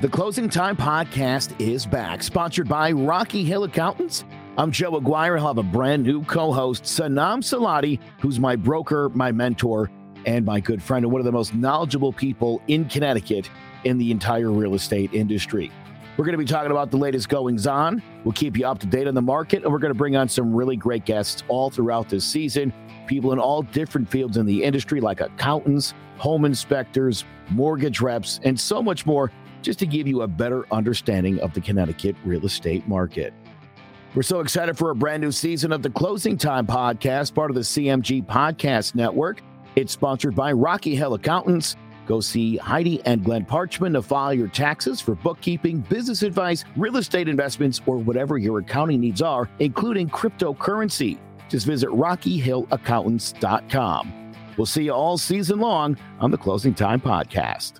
The Closing Time Podcast is back, sponsored by Rocky Hill Accountants. I'm Joe Aguirre. I'll have a brand new co host, Sanam Salati, who's my broker, my mentor, and my good friend, and one of the most knowledgeable people in Connecticut in the entire real estate industry. We're going to be talking about the latest goings on. We'll keep you up to date on the market, and we're going to bring on some really great guests all throughout this season. People in all different fields in the industry, like accountants, home inspectors, mortgage reps, and so much more just to give you a better understanding of the Connecticut real estate market. We're so excited for a brand new season of the Closing Time Podcast, part of the CMG Podcast Network. It's sponsored by Rocky Hill Accountants. Go see Heidi and Glenn Parchman to file your taxes for bookkeeping, business advice, real estate investments, or whatever your accounting needs are, including cryptocurrency. Just visit RockyHillAccountants.com. We'll see you all season long on the Closing Time Podcast.